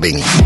Fenomen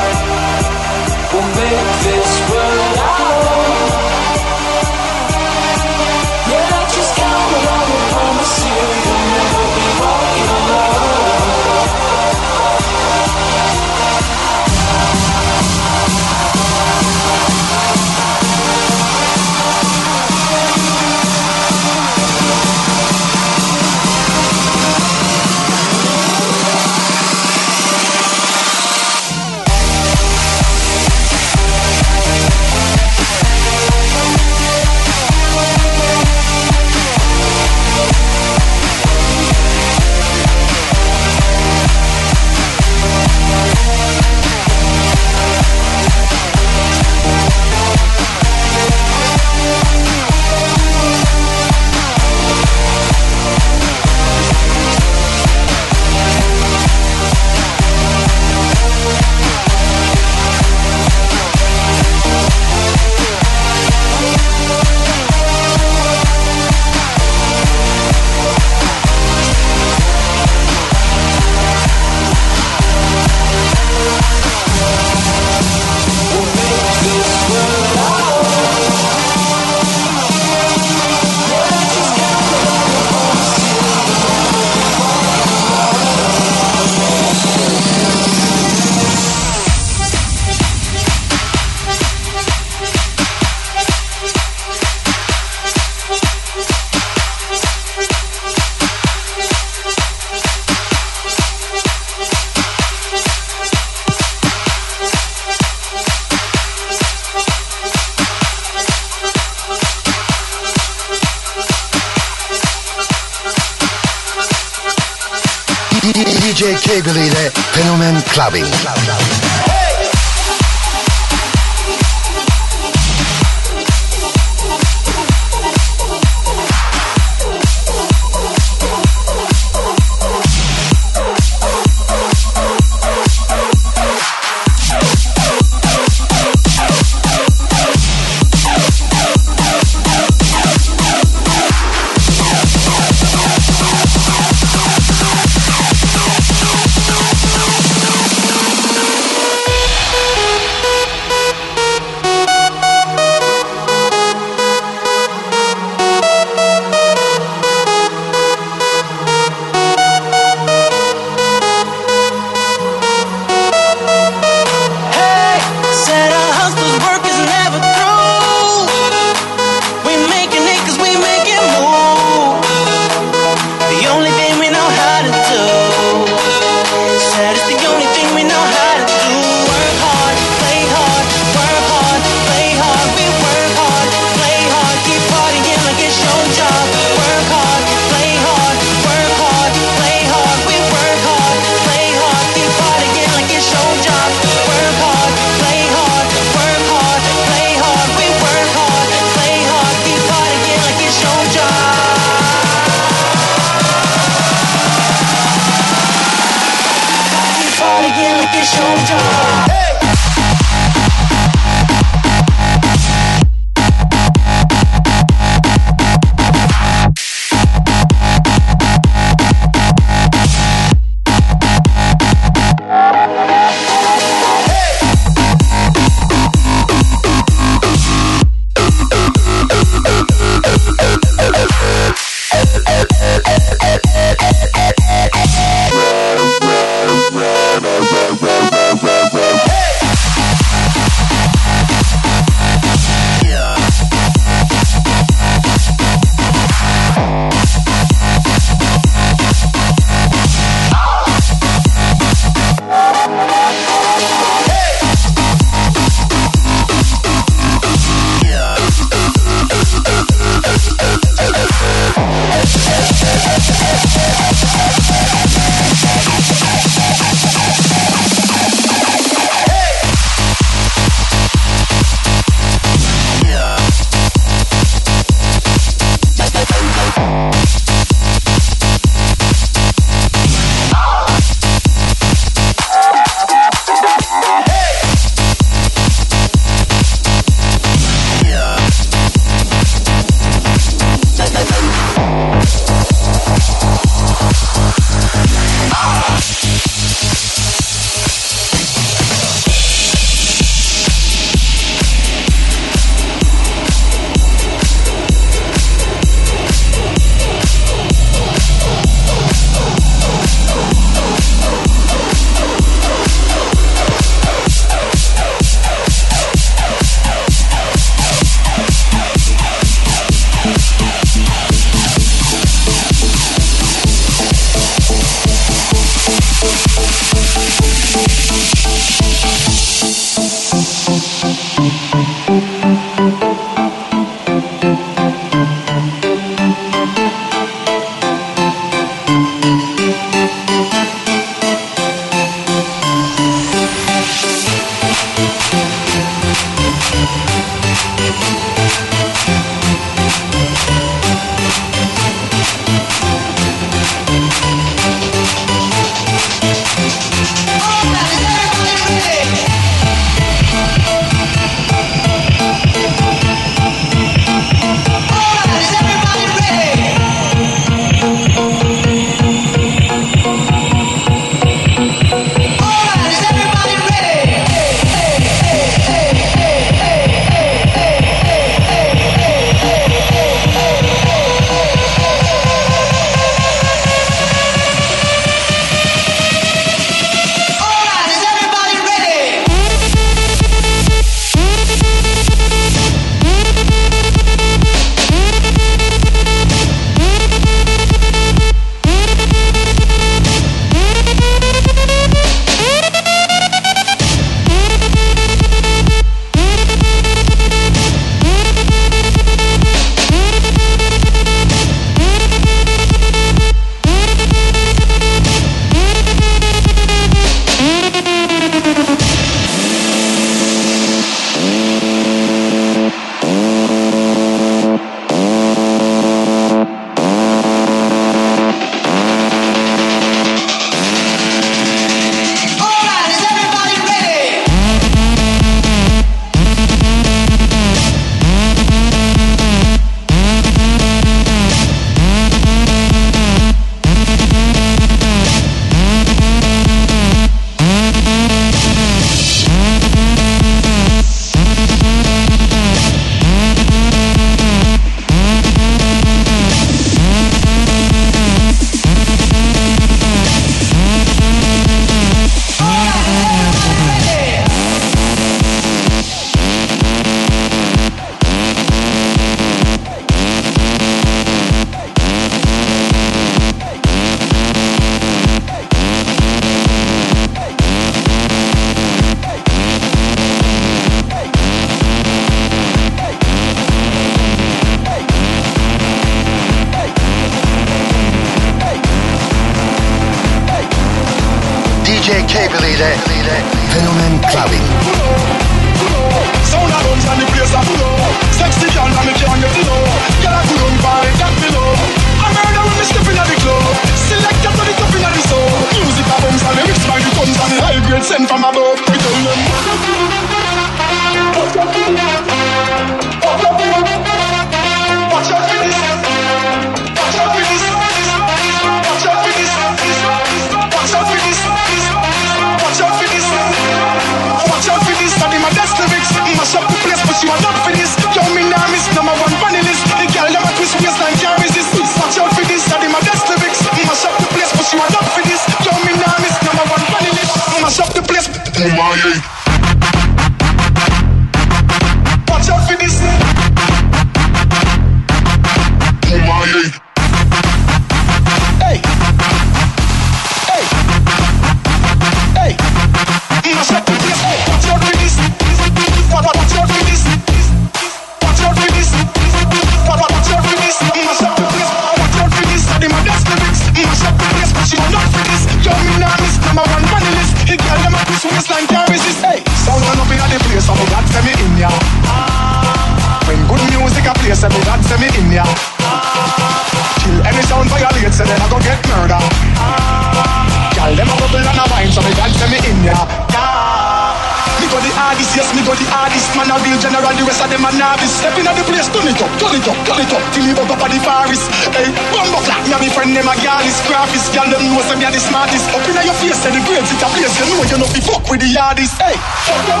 a real general, the rest of them are novice. Stepping at the place, turn it up, turn it up, turn it up, till you bump up at the Paris, Hey, bumbo clap, me and me friend them a girl is graphics. Girl them know some me a the smartest. Up inna your face, and the grades it a place. You know you not fi fuck with the yardies. Hey. Fuck up,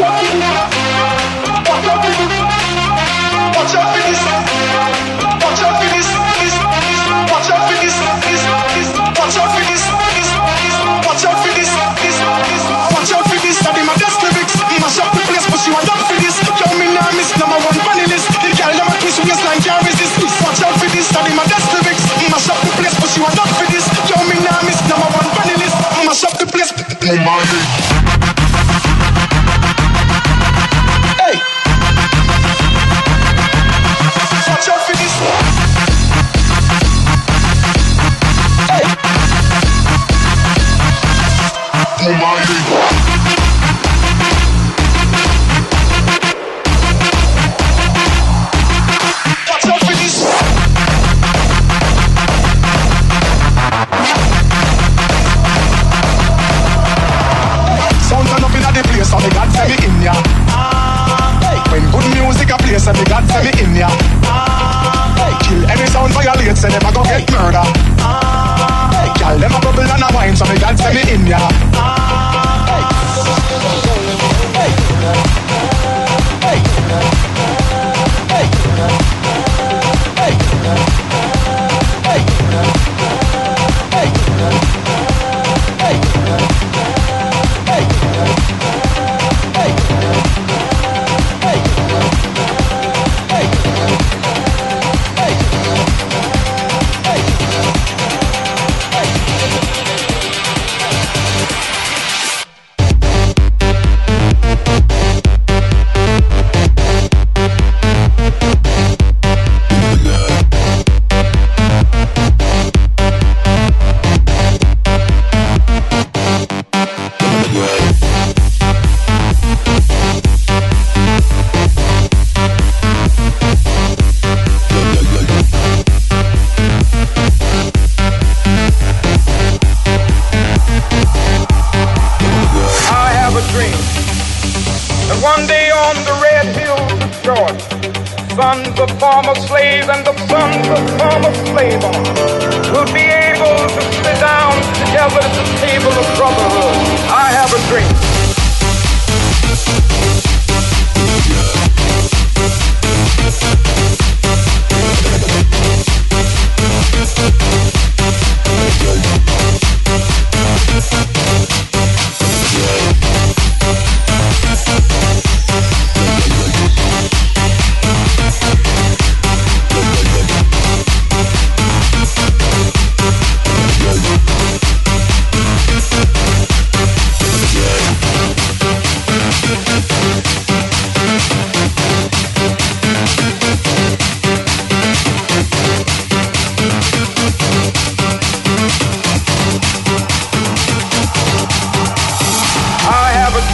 watch out, fuck up, watch out for this, watch out for this. Martin. Wine, so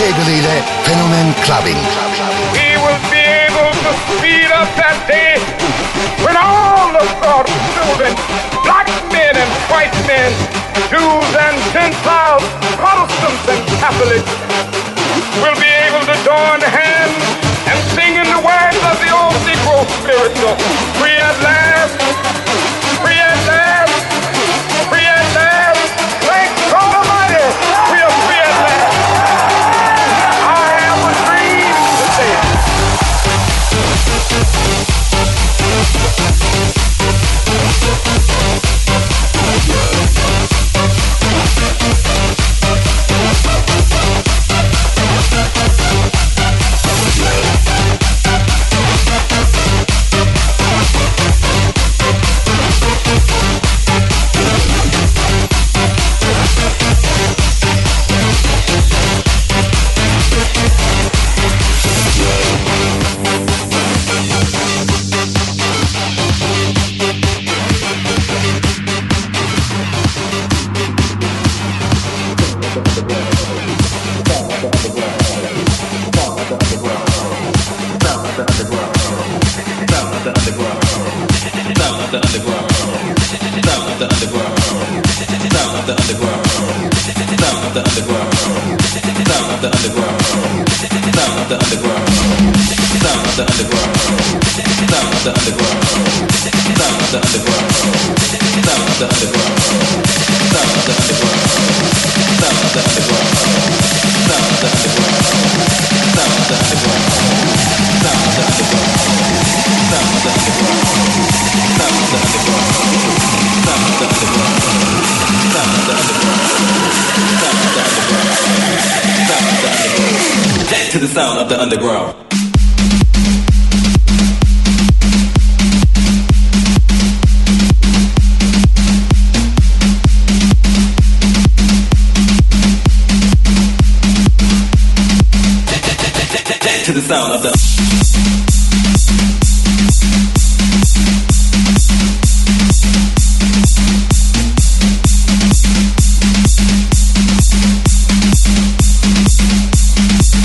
Ile Fenomen Clubbing. We will be able to speed up that day when all of God's children, black men and white men, Jews and Gentiles, Protestants and Catholics, will be able to join hands and sing in the words of the old Negro spiritual. Free at last,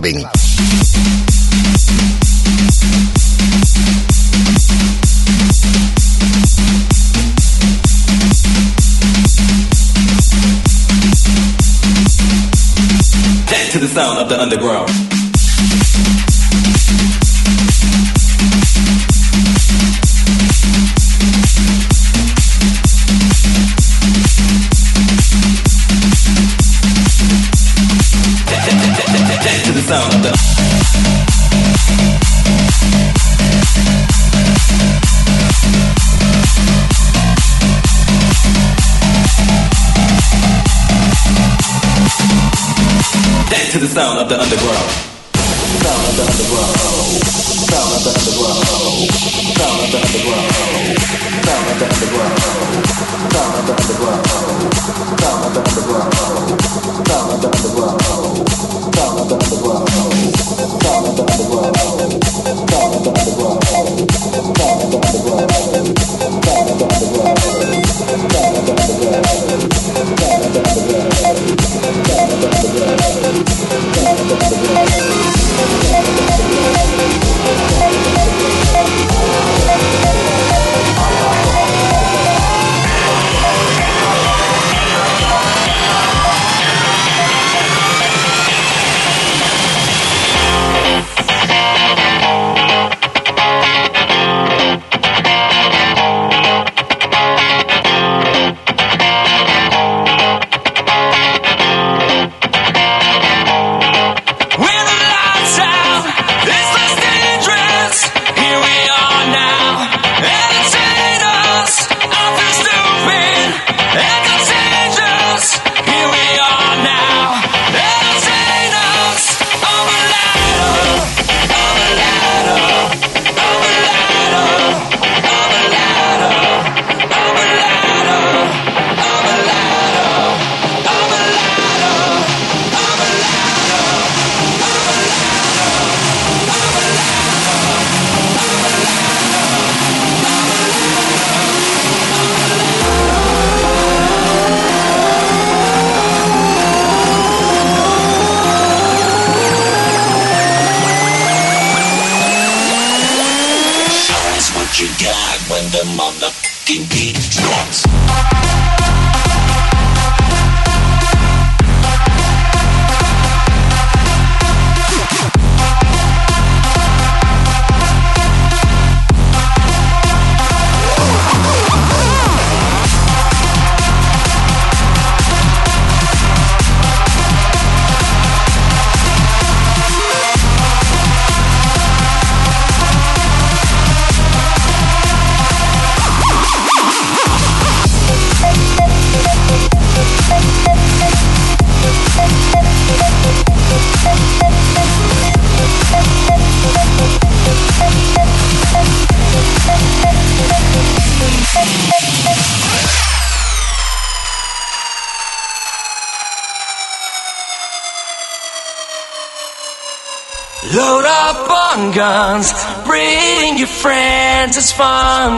saben. sound of the underground.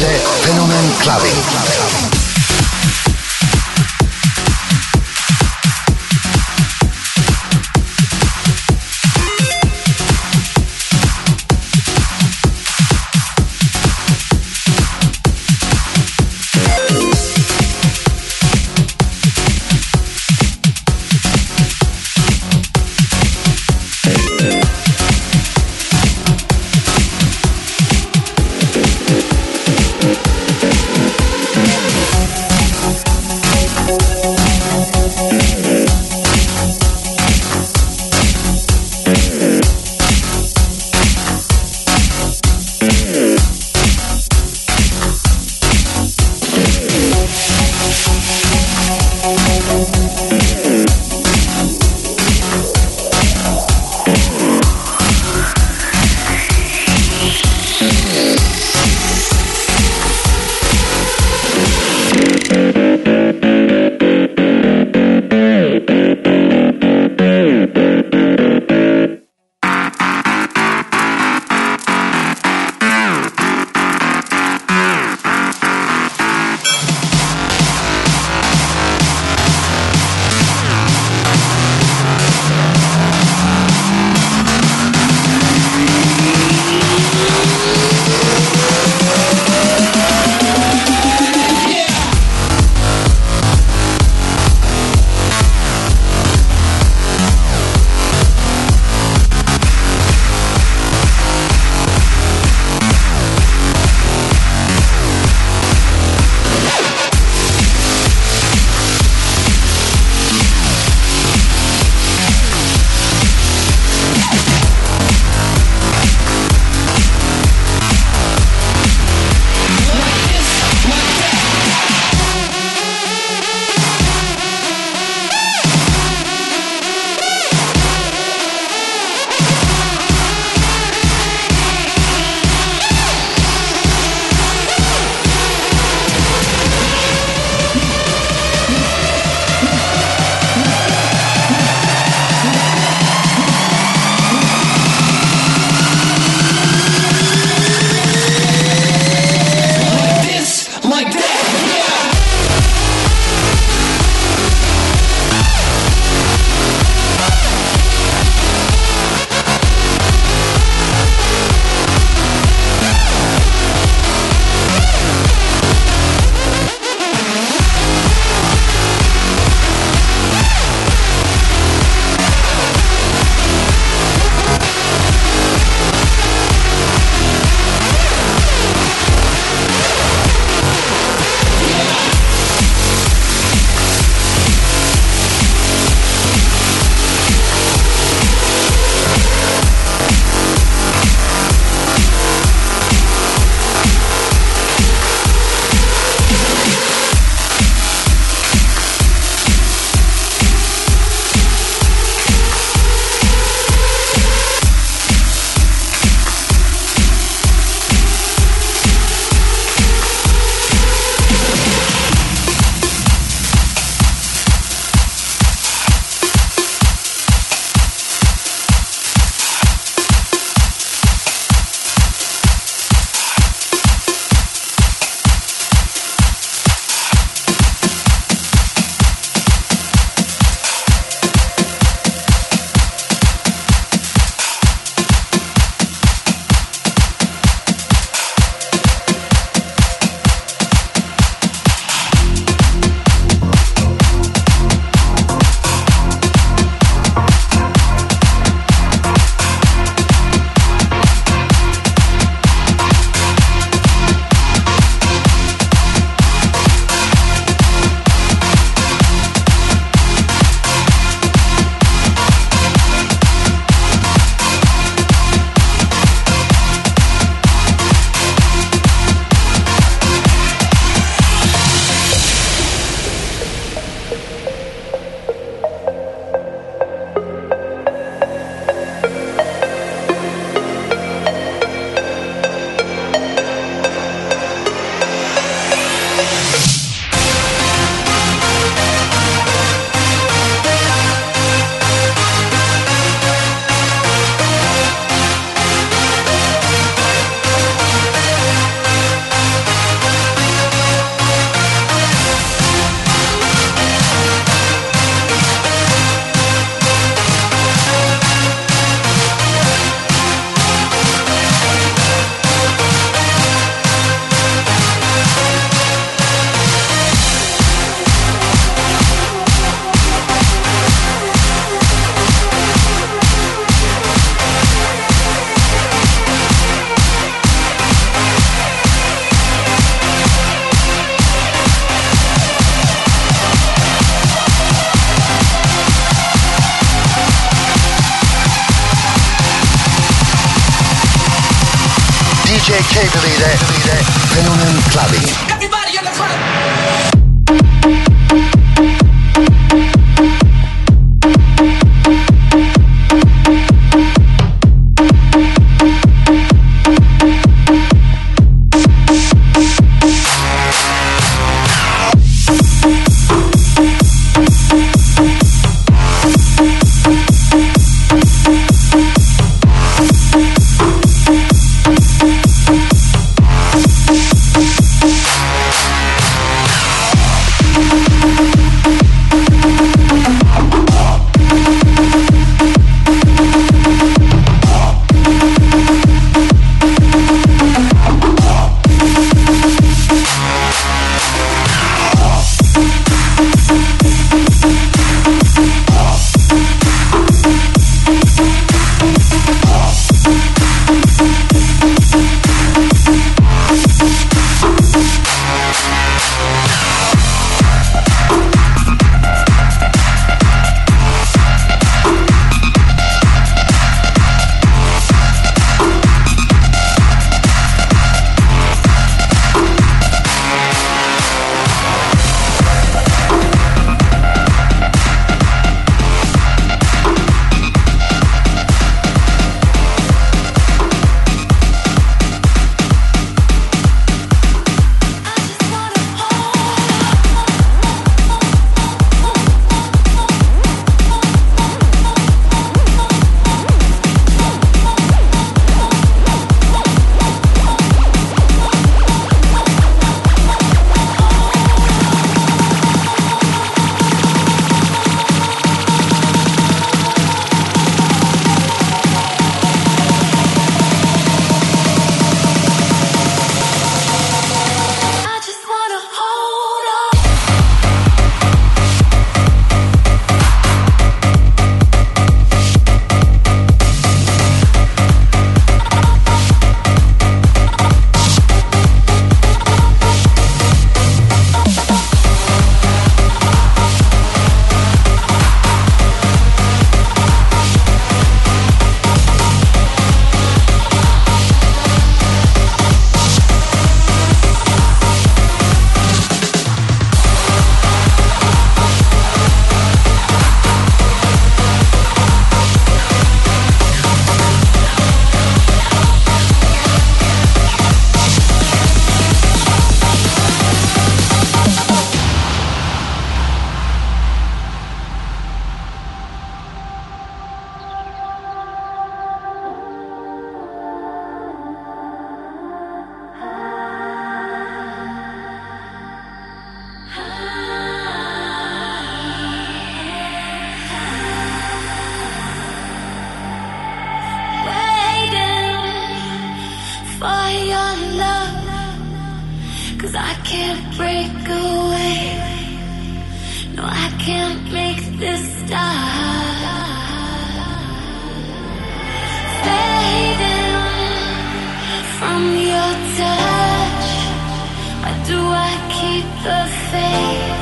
Fenomen Clubbing. DJ K believe that. Fenomen Clubbing. Do I keep the faith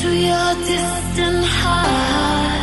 to your distant heart?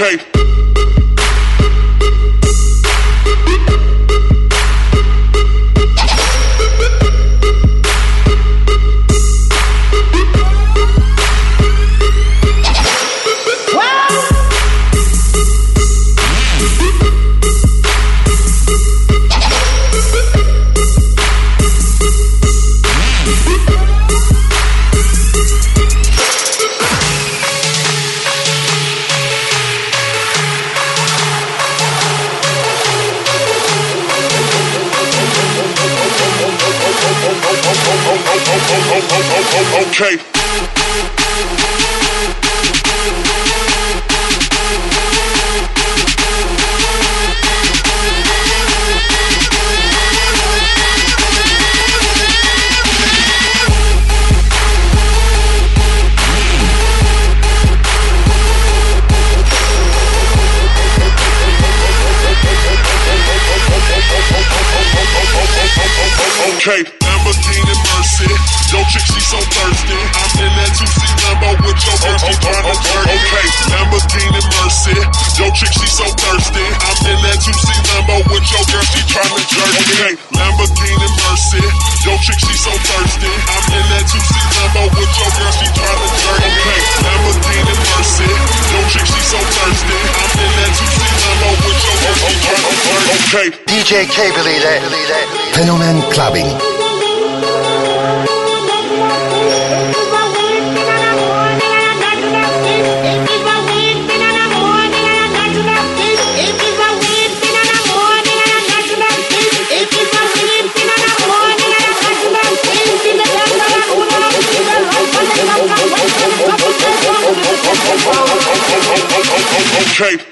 Okay. Okay. DJ Cable ile Fenomen Clubbing. Okay.